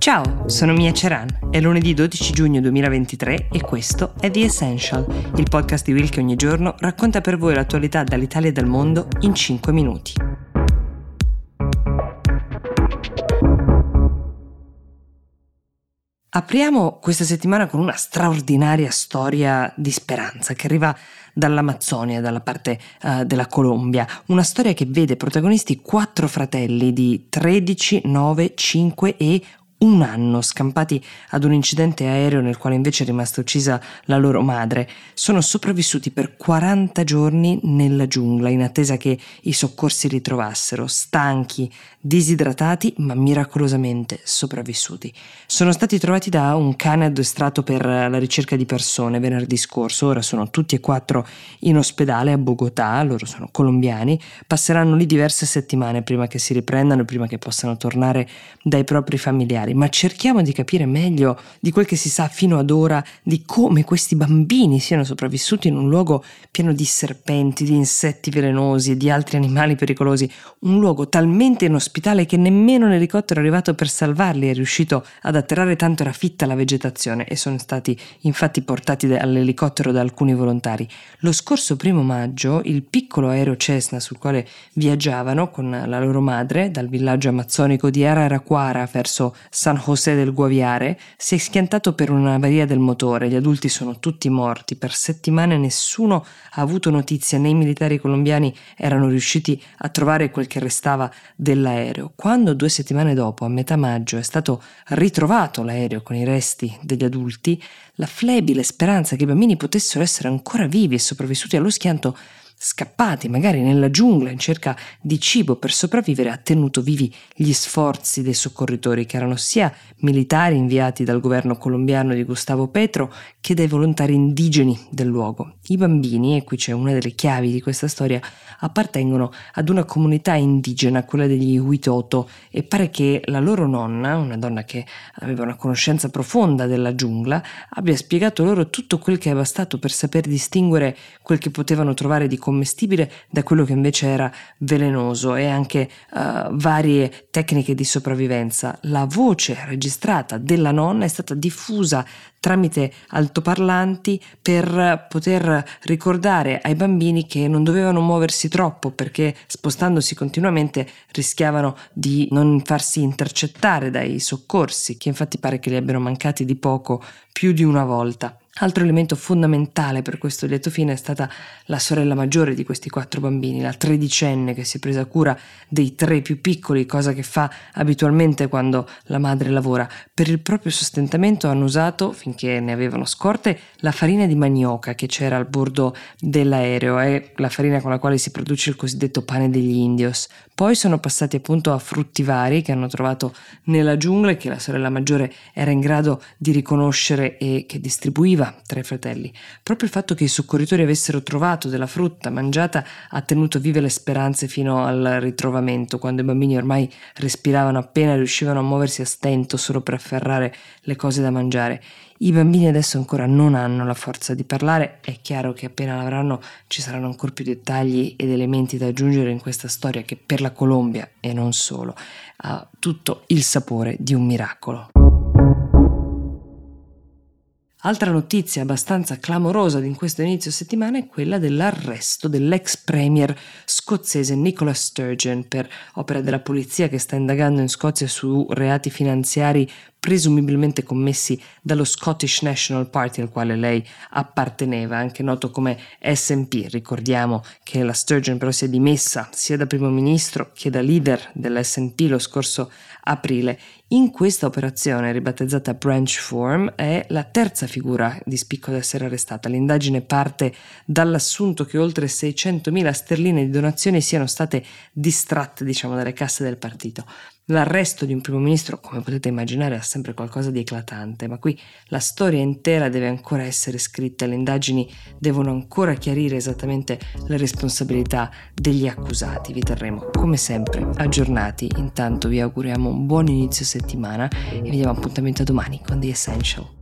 Ciao, sono Mia Ceran. È lunedì 12 giugno 2023 e questo è The Essential, il podcast di Will che ogni giorno racconta per voi l'attualità dall'Italia e dal mondo in 5 minuti. Apriamo questa settimana con una straordinaria storia di speranza che arriva dall'Amazzonia, dalla parte uh, della Colombia, una storia che vede protagonisti quattro fratelli di 13, 9, 5 e un anno scampati ad un incidente aereo nel quale invece è rimasta uccisa la loro madre, sono sopravvissuti per 40 giorni nella giungla in attesa che i soccorsi li trovassero, stanchi, disidratati ma miracolosamente sopravvissuti. Sono stati trovati da un cane addestrato per la ricerca di persone venerdì scorso, ora sono tutti e quattro in ospedale a Bogotà, loro sono colombiani, passeranno lì diverse settimane prima che si riprendano, prima che possano tornare dai propri familiari particolari, ma cerchiamo di capire meglio di quel che si sa fino ad ora di come questi bambini siano sopravvissuti in un luogo pieno di serpenti, di insetti velenosi e di altri animali pericolosi, un luogo talmente inospitale che nemmeno l'elicottero arrivato per salvarli è riuscito ad atterrare tanto era fitta la vegetazione e sono stati infatti portati all'elicottero da alcuni volontari. Lo scorso primo maggio il piccolo aereo Cessna sul quale viaggiavano con la loro madre dal villaggio amazzonico di Araraquara verso San José del Guaviare si è schiantato per un'avaria del motore, gli adulti sono tutti morti, per settimane nessuno ha avuto notizia, né i militari colombiani erano riusciti a trovare quel che restava dell'aereo. Quando due settimane dopo, a metà maggio, è stato ritrovato l'aereo con i resti degli adulti, la flebile speranza che i bambini potessero essere ancora vivi e sopravvissuti allo schianto scappati magari nella giungla in cerca di cibo per sopravvivere, ha tenuto vivi gli sforzi dei soccorritori che erano sia militari inviati dal governo colombiano di Gustavo Petro che dai volontari indigeni del luogo. I bambini, e qui c'è una delle chiavi di questa storia, appartengono ad una comunità indigena, quella degli Huitoto, e pare che la loro nonna, una donna che aveva una conoscenza profonda della giungla, abbia spiegato loro tutto quel che è bastato per saper distinguere quel che potevano trovare di commestibile da quello che invece era velenoso e anche uh, varie tecniche di sopravvivenza. La voce registrata della nonna è stata diffusa tramite altoparlanti per poter ricordare ai bambini che non dovevano muoversi troppo perché spostandosi continuamente rischiavano di non farsi intercettare dai soccorsi, che infatti pare che li abbiano mancati di poco più di una volta. Altro elemento fondamentale per questo lieto fine è stata la sorella maggiore di questi quattro bambini, la tredicenne che si è presa cura dei tre più piccoli, cosa che fa abitualmente quando la madre lavora. Per il proprio sostentamento hanno usato, finché ne avevano scorte, la farina di manioca che c'era al bordo dell'aereo, è la farina con la quale si produce il cosiddetto pane degli indios. Poi sono passati appunto a frutti vari che hanno trovato nella giungla e che la sorella maggiore era in grado di riconoscere e che distribuiva tra i fratelli. Proprio il fatto che i soccorritori avessero trovato della frutta mangiata ha tenuto vive le speranze fino al ritrovamento, quando i bambini ormai respiravano appena riuscivano a muoversi a stento solo per afferrare le cose da mangiare. I bambini adesso ancora non hanno la forza di parlare, è chiaro che appena l'avranno ci saranno ancora più dettagli ed elementi da aggiungere in questa storia che per la Colombia e non solo ha tutto il sapore di un miracolo. Altra notizia abbastanza clamorosa in questo inizio settimana è quella dell'arresto dell'ex premier scozzese Nicola Sturgeon per opera della polizia che sta indagando in Scozia su reati finanziari presumibilmente commessi dallo Scottish National Party al quale lei apparteneva, anche noto come SNP. Ricordiamo che la Sturgeon però si è dimessa sia da primo ministro che da leader dell'SNP lo scorso aprile. In questa operazione, ribattezzata Branch Form, è la terza figura di spicco ad essere arrestata. L'indagine parte dall'assunto che oltre 600.000 sterline di donazioni siano state distratte, diciamo, dalle casse del partito. L'arresto di un primo ministro, come potete immaginare, ha sempre qualcosa di eclatante, ma qui la storia intera deve ancora essere scritta, le indagini devono ancora chiarire esattamente le responsabilità degli accusati. Vi terremo come sempre aggiornati. Intanto vi auguriamo un buon inizio settimana e vi diamo appuntamento domani con The Essential.